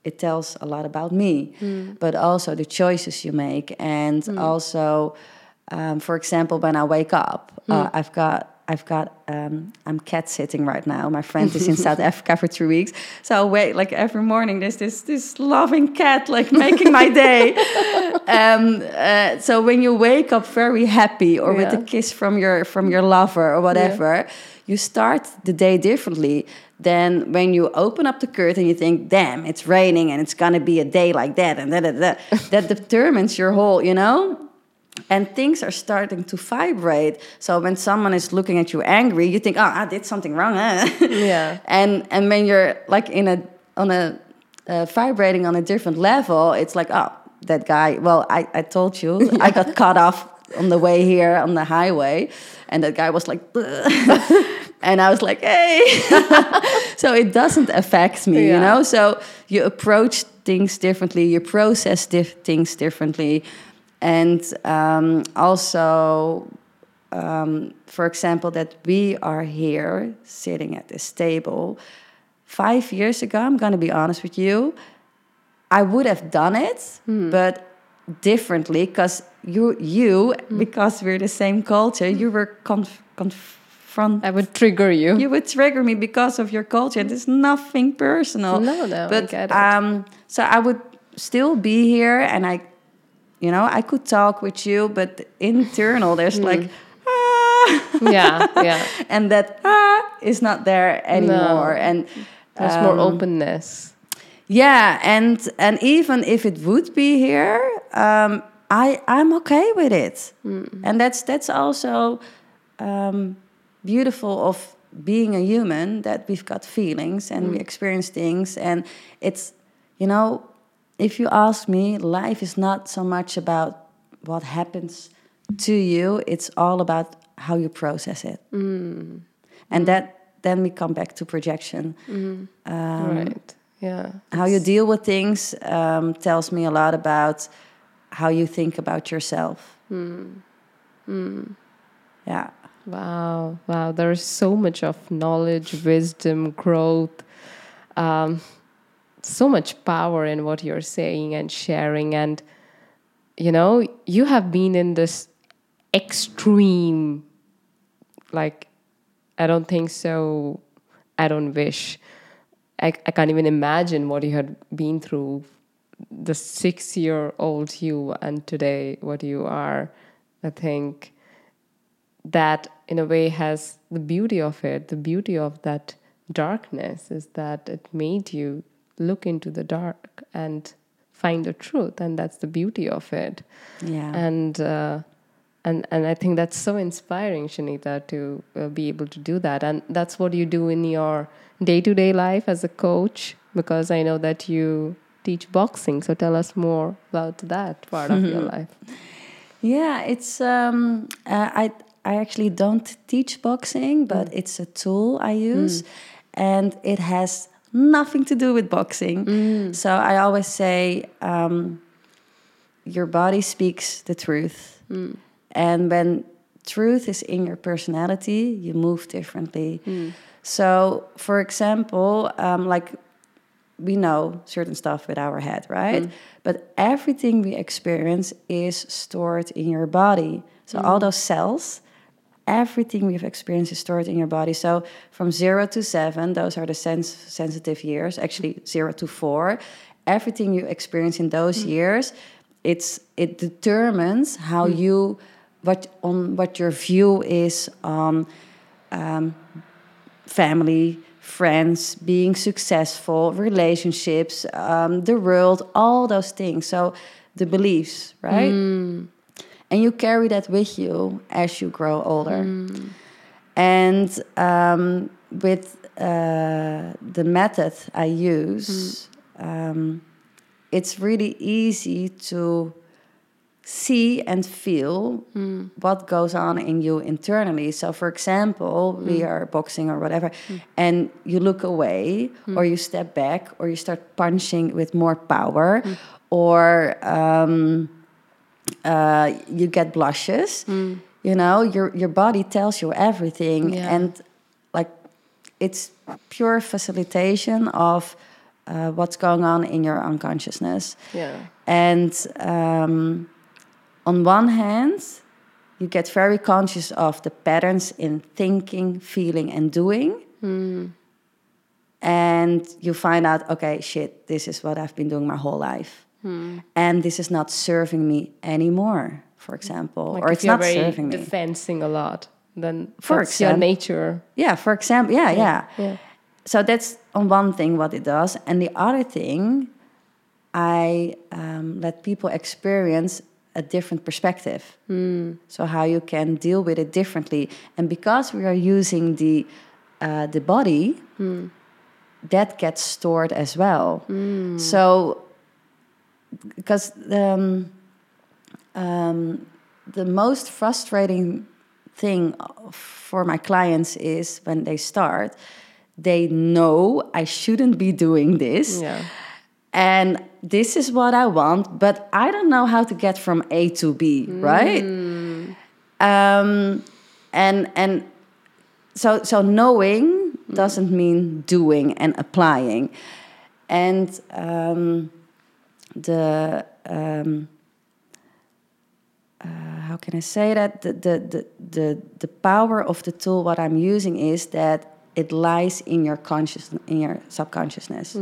it tells a lot about me, but also the choices you make. And also, um, for example, when I wake up, uh, I've got I've got um, I'm cat sitting right now. My friend is in South Africa for three weeks, so I wait like every morning. There's this this loving cat like making my day. um, uh, so when you wake up very happy or with a kiss from your from your lover or whatever, you start the day differently than when you open up the curtain you think, "Damn, it's raining and it's gonna be a day like that," and da da da. that determines your whole, you know and things are starting to vibrate. So when someone is looking at you angry, you think, "Oh, I did something wrong." eh?" Yeah. and and when you're like in a on a uh, vibrating on a different level, it's like, "Oh, that guy." Well, I I told you, I got cut off on the way here on the highway, and that guy was like, and I was like, "Hey." so it doesn't affect me, you know. So you approach things differently, you process dif- things differently, and um, also, um, for example, that we are here sitting at this table. Five years ago, I'm going to be honest with you, I would have done it, but differently because you, you, because we're the same culture, you were conf- confront I would trigger you. you would trigger me because of your culture. and It's nothing personal. No, no, But it. um, so I would still be here, and I, you know, I could talk with you, but internal there's Hmm. like, ah, yeah, yeah. and that ah is not there anymore, No. and. There's more um, openness. yeah, and and even if it would be here, um, I I'm okay with it, and that's that's also um, beautiful of being a human that we've got feelings and we experience things, and it's you know, if you ask me, life is not so much about what happens to you; it's all about how you process it, and that then we come back to projection. Um, right. Yeah. how you deal with things um, tells me a lot about how you think about yourself. Yeah. Wow, wow. There's so much of knowledge, wisdom, growth, um, so much power in what you're saying and sharing. And, you know, you have been in this extreme, like, I don't think so. I don't wish. I, I can't even imagine what you had been through the six year old you and today what you are. I think that in a way has the beauty of it the beauty of that darkness is that it made you look into the dark and find the truth and that's the beauty of it Yeah. and uh, and and I think that's so inspiring, Shanita, to uh, be able to do that, and that's what you do in your day to day life as a coach. Because I know that you teach boxing, so tell us more about that part of your life. Yeah, it's um, uh, I I actually don't teach boxing, but it's a tool I use, and it has nothing to do with boxing. So I always say, um, your body speaks the truth, and when truth is in your personality, you move differently. So, for example, um, like we know certain stuff with our head, right? Mm. But everything we experience is stored in your body. So all mm. those cells, everything we've experienced is stored in your body. So from zero to seven, those are the sens- sensitive years. Actually, zero to four, everything you experience in those mm. years, it's it determines how you what on what your view is on um, family, friends, being successful, relationships, um, the world, all those things. So the beliefs, right? And you carry that with you as you grow older. And um, with uh, the method I use, um, it's really easy to see and feel what goes on in you internally. So, for example, we are boxing or whatever, and you look away, or you step back, or you start punching with more power, or um, uh, you get blushes. You know, your your body tells you everything, Yeah. and like it's pure facilitation of uh, what's going on in your unconsciousness. Yeah. And um, on one hand, you get very conscious of the patterns in thinking, feeling, and doing. And you find out, okay, shit, this is what I've been doing my whole life. And this is not serving me anymore, for example. Like or if it's you're not very serving me. defensing a lot, then For that's your nature. Yeah, for example, yeah, yeah. Yeah. So that's on one thing what it does, and the other thing, I um, let people experience a different perspective. So how you can deal with it differently, and because we are using the uh, the body, that gets stored as well. So because um, um, the most frustrating thing for my clients is when they start, they know I shouldn't be doing this. Yeah. And this is what I want, but I don't know how to get from A to B, right? Um, and and so so knowing doesn't mean doing and applying. And um, the um, uh, how can I say that the, the the the the power of the tool what I'm using is that it lies in your conscious in your subconsciousness.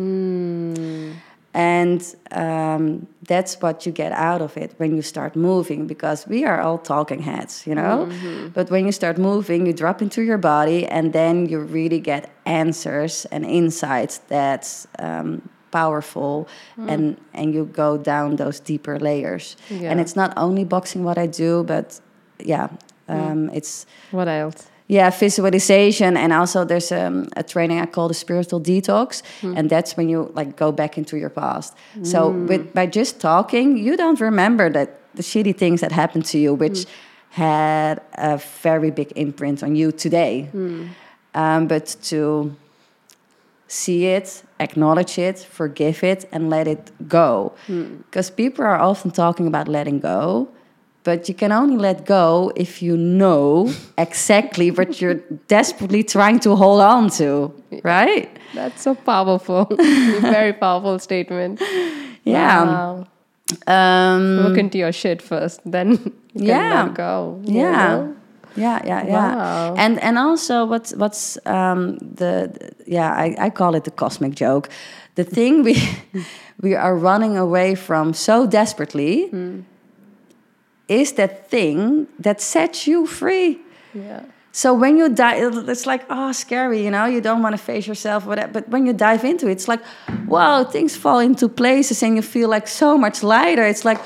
And um, that's what you get out of it when you start moving, because we are all talking heads, you know. But when you start moving, you drop into your body, and then you really get answers and insights that's um, powerful, and and you go down those deeper layers. Yeah. And it's not only boxing what I do, but yeah, um, it's What else? Yeah visualization and also there's um, a training i call the spiritual detox hmm. and that's when you like go back into your past. So hmm. with by just talking you don't remember that the shitty things that happened to you hmm. which had a very big imprint on you today. Um, but to see it acknowledge it forgive it and let it go. Because people are often talking about letting go but you can only let go if you know exactly what you're desperately trying to hold on to, right? That's so powerful. Very powerful statement. Yeah. Wow. Um, Look into your shit first, then you can Yeah. let go. you yeah. know? Yeah, yeah, yeah. Wow. And and also what's what's um, the, the- yeah I, I call it the cosmic joke. The thing we we are running away from so desperately is that thing that sets you free. Yeah. So when you dive, it's like oh scary, you know. You don't want to face yourself, whatever. But when you dive into it, it's like, wow, things fall into places, and you feel like so much lighter. It's like,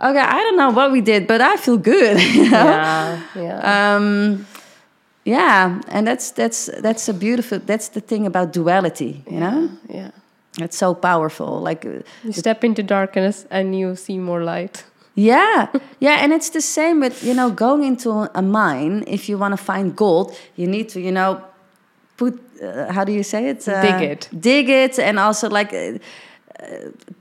okay, I don't know what we did, but I feel good. You know? Yeah. Yeah. Um, yeah, and that's that's that's a beautiful. That's the thing about duality, you know. yeah. It's so powerful. Like, uh, You step into darkness and you see more light. Yeah, yeah, and it's the same with you know going into a mine. If you want to find gold, you need to you know put uh, how do you say it? Uh, Dig it. dig it, and also like. Uh,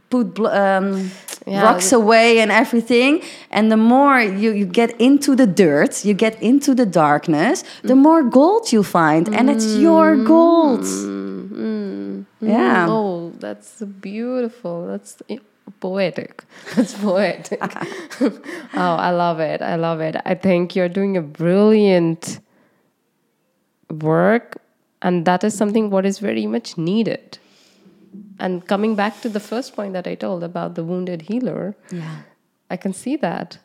put um, Yeah. rocks away and everything and the more you, you get into the dirt you get into the darkness the Mm. more gold you find and it's your gold yeah Oh, that's beautiful. That's poetic. That's poetic. oh, I love it. I love it. I think you're doing a brilliant work, and that is something what is very much needed. And coming back to the first point that I told about the wounded healer, yeah I can see that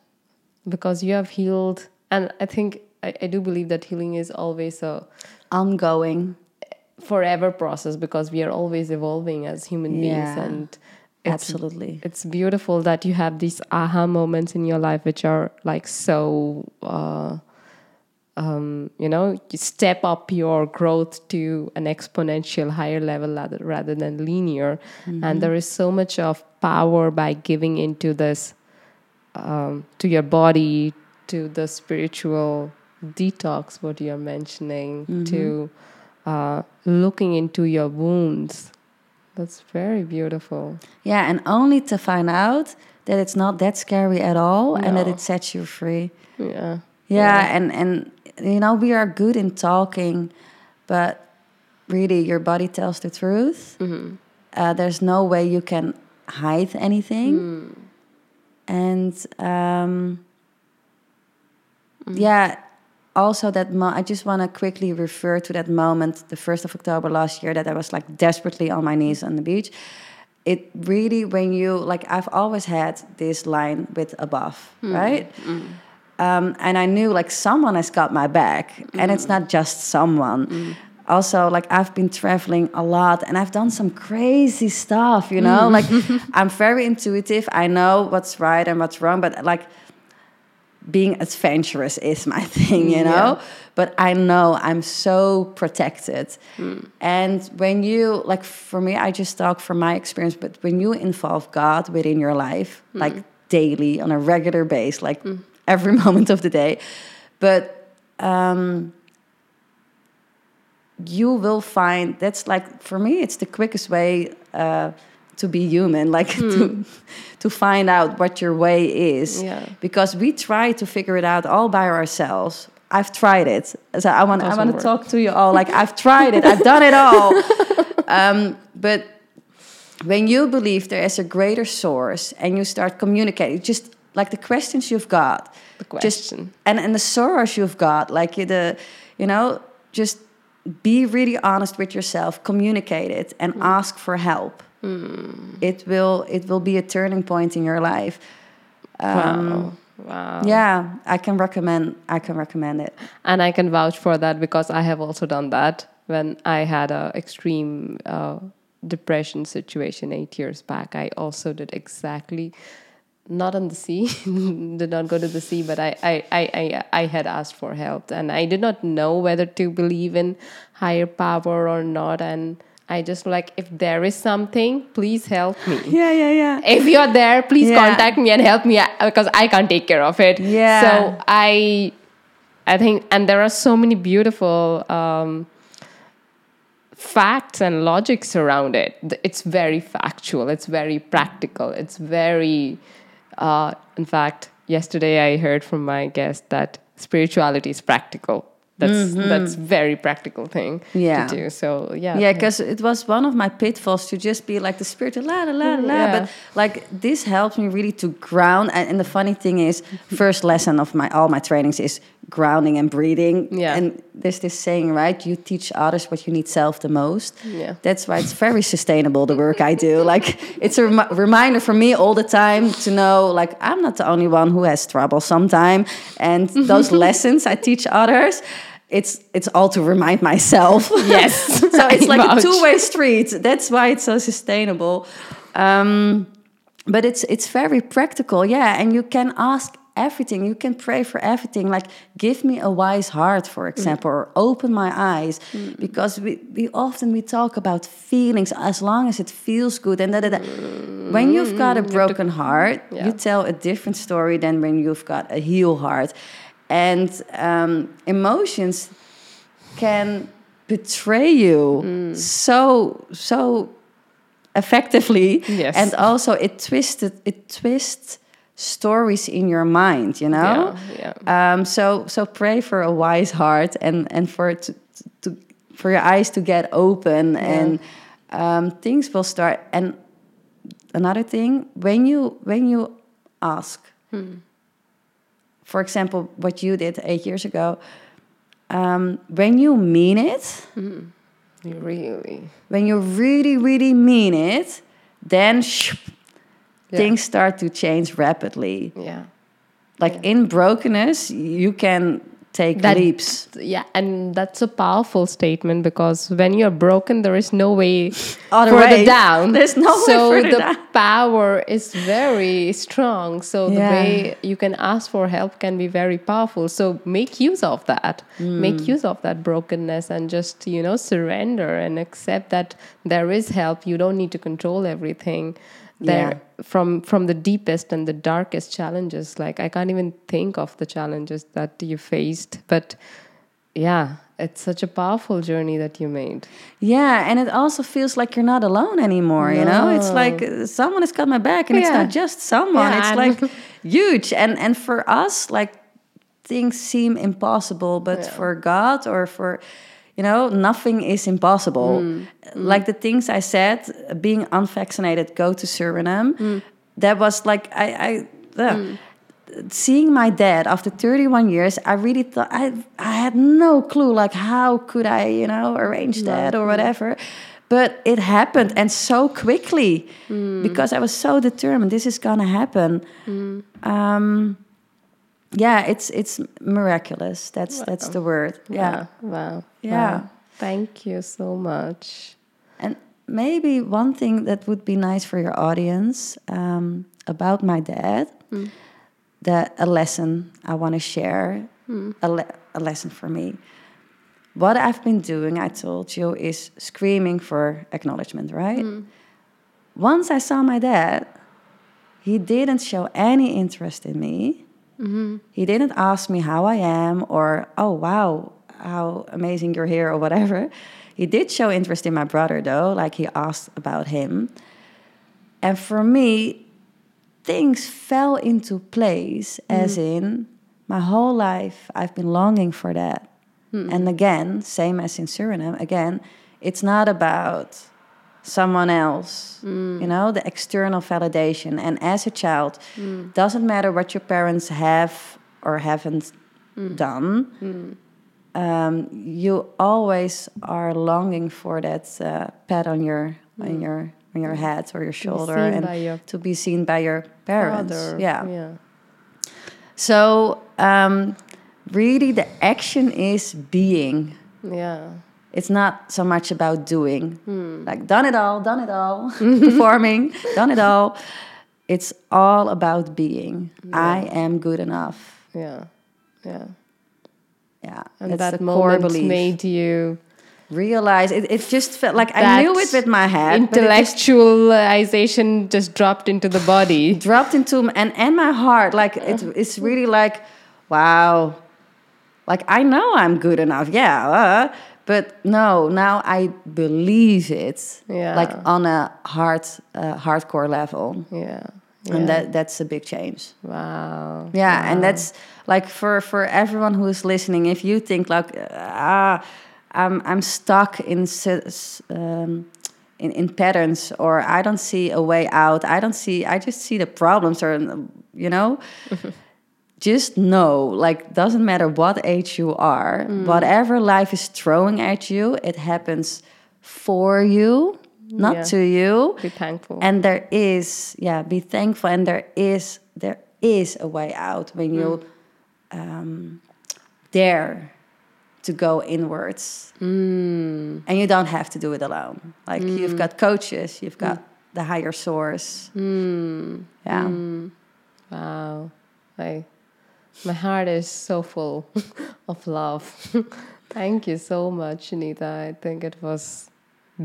because you have healed, and I think I, I do believe that healing is always a ongoing forever process because we are always evolving as human beings Yeah. and it's, absolutely. it's beautiful that you have these aha moments in your life which are like so uh, um, you know you step up your growth to an exponential higher level rather, rather than linear. And there is so much of power by giving into this um, to your body to the spiritual detox what you're mentioning to uh, looking into your wounds that's very beautiful. Yeah and only to find out that it's not that scary at all and that it sets you free. Yeah. Yeah, and and you know we are good in talking but really your body tells the truth. Uh, there's no way you can hide anything. And um, yeah also that mo- i just want to quickly refer to that moment the 1st of october last year that i was like desperately on my knees on the beach. It really when you like i've always had this line with above hmm. right? Hmm. Um, and i knew like someone has got my back and it's hmm. not just someone. Also like I've been traveling a lot and I've done some crazy stuff, you know? Like I'm very intuitive. I know what's right and what's wrong, but like being adventurous is my thing, you know? Yeah. But I know I'm so protected. And when you, like for me, I just talk from my experience, but when you involve God within your life, like daily on a regular base, like every moment of the day, but um, you will find that's like for me it's the quickest way uh, to be human like to to find out what your way is. Yeah. because we try to figure it out all by ourselves. I've tried it. So i want i want to talk to you all. Like i've tried it. I've done it all. Um, but when you believe there is a greater source and you start communicating just like the questions you've got. The just question. and and the source you've got like the you know just be really honest with yourself communicate it and ask for help it will it will be a turning point in your life wow. Wow. yeah i can recommend i can recommend it And I can vouch for that because I have also done that when I had a extreme uh, depression situation eight years back. I also did exactly, not on the sea, did not go to the sea, but I, I, I, I, I had asked for help and I did not know whether to believe in higher power or not. And I just like, if there is something, please help me. yeah yeah yeah if you're there, please Yeah. contact me and help me uh, because I can't take care of it. Yeah. So I, I think, and there are so many beautiful um, facts and logics around it. It's very factual. It's very practical. It's very, uh, in fact, yesterday I heard from my guest that spirituality is practical. That's that's very practical thing Mm-hmm. Yeah. to do. So yeah, yeah because it was one of my pitfalls to just be like the spirit la la la la Yeah. but like this helps me really to ground and, and the funny thing is first lesson of my all my trainings is grounding and breathing Yeah. and there's this saying right you teach others what you need self the most Yeah. that's why it's very sustainable the work i do like it's a remi- reminder for me all the time to know like i'm not the only one who has trouble sometime and those lessons i teach others it's it's all to remind myself. Yes. so it's like a two-way street. That's why it's so sustainable. Um, but it's it's very practical yeah. And you can ask everything. You can pray for everything. Like give me a wise heart for mm. example or open my eyes. Mm. Because we, we often we talk about feelings as long as it feels good. And da, da, da. when you've got a mm. broken heart Yeah. you tell a different story than when you've got a heal heart and um, emotions can betray you so so effectively. Yes. and also it twisted it twists stories in your mind you know? Yeah, yeah. um so so pray for a wise heart and and for to, to for your eyes to get open and um things will start. And another thing when you when you ask for example what you did eight years ago um, when you mean it You really. when you really really mean it then Yeah. things start to change rapidly Yeah. like in brokenness you can take That- leaps Yeah, and that's a powerful statement because when you're broken, there is no way Other further way. down. There's no way so the power is very strong. So the way you can ask for help can be very powerful. So make use of that. Hmm. Make use of that brokenness and just you know surrender and accept that there is help. You don't need to control everything. There Yeah. from from the deepest and the darkest challenges like i can't even think of the challenges that you faced but yeah it's such a powerful journey that you made. Yeah and it also feels like you're not alone anymore you know? It's like someone has got my back and it's Yeah. not just someone Yeah, it's like huge. And and for us like things seem impossible but for god or for you know nothing is impossible. Mm. like the things i said being unvaccinated go to suriname Mm. that was like i i uh, seeing my dad after 31 years i really thought i i had no clue like how could i you know arrange that or whatever. But it happened and so quickly because i was so determined this is gonna happen. Um yeah it's it's miraculous that's that's the word yeah wow yeah Thank you so much. And maybe one thing that would be nice for your audience um, about my dad, Hmm. that a lesson I want to share, a, le- a lesson for me. What I've been doing, I told you, is screaming for acknowledgement, right? Once I saw my dad, he didn't show any interest in me. Mm-hmm. He didn't ask me how I am or, oh, wow, how amazing you're here or whatever. He did show interest in my brother, though, like he asked about him. And for me, things fell into place, mm-hmm. as in my whole life, I've been longing for that. Hmm. And again, same as in Suriname, again, it's not about someone else, you know, the external validation. And as a child, doesn't matter what your parents have or haven't done, um, you always are longing for that uh, pat on your on your on your head or your shoulder seen and your to be seen by your parents. Father. Yeah. Yeah. So um, really, the action is being. Yeah. It's not so much about doing, like done it all, done it all, performing, done it all. It's all about being. I am good enough. Yeah. Yeah. Yeah, And that's that moment made you Realize it. It just felt like I knew it with my head, it just intellectualization just dropped into the body. dropped into and and my heart. Like it, it's really like, wow. Like I know I'm good enough. Yeah, uh, but no. Now I believe it. Yeah. Like on a hard, uh, hardcore level. Yeah. and that that's a big change Wow. yeah and that's like for for everyone who is listening if you think like ah i'm i'm stuck in um, in, in patterns or i don't see a way out i don't see i just see the problems or you know just know like doesn't matter what age you are whatever life is throwing at you it happens for you not Yeah. to you. Be thankful. and there is yeah be thankful. And there is there is a way out when you um, dare to go inwards. Mm. and you don't have to do it alone. Like you've got coaches you've got the higher source. Mm. yeah. Wow. I, my heart is so full of love. Thank you so much, Shanita. I think it was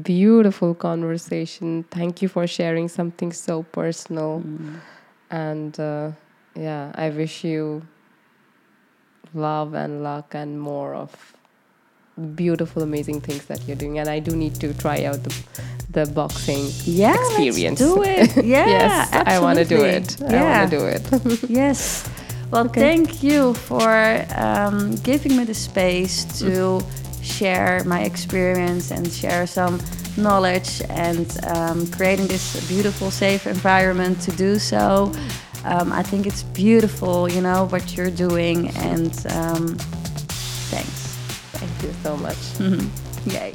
beautiful conversation. Thank you for sharing something so personal. And uh, yeah, I wish you love and luck and more of beautiful, amazing things that you're doing. And I do need to try out the the boxing yeah experience. do it yeah yes, I want to do it. yeah I want to do it. yes well thank you for um, giving me the space to share my experience and share some knowledge and um, creating this beautiful safe environment to do so. Um, i think it's beautiful you know what you're doing and um, thanks. Thank you so much. yay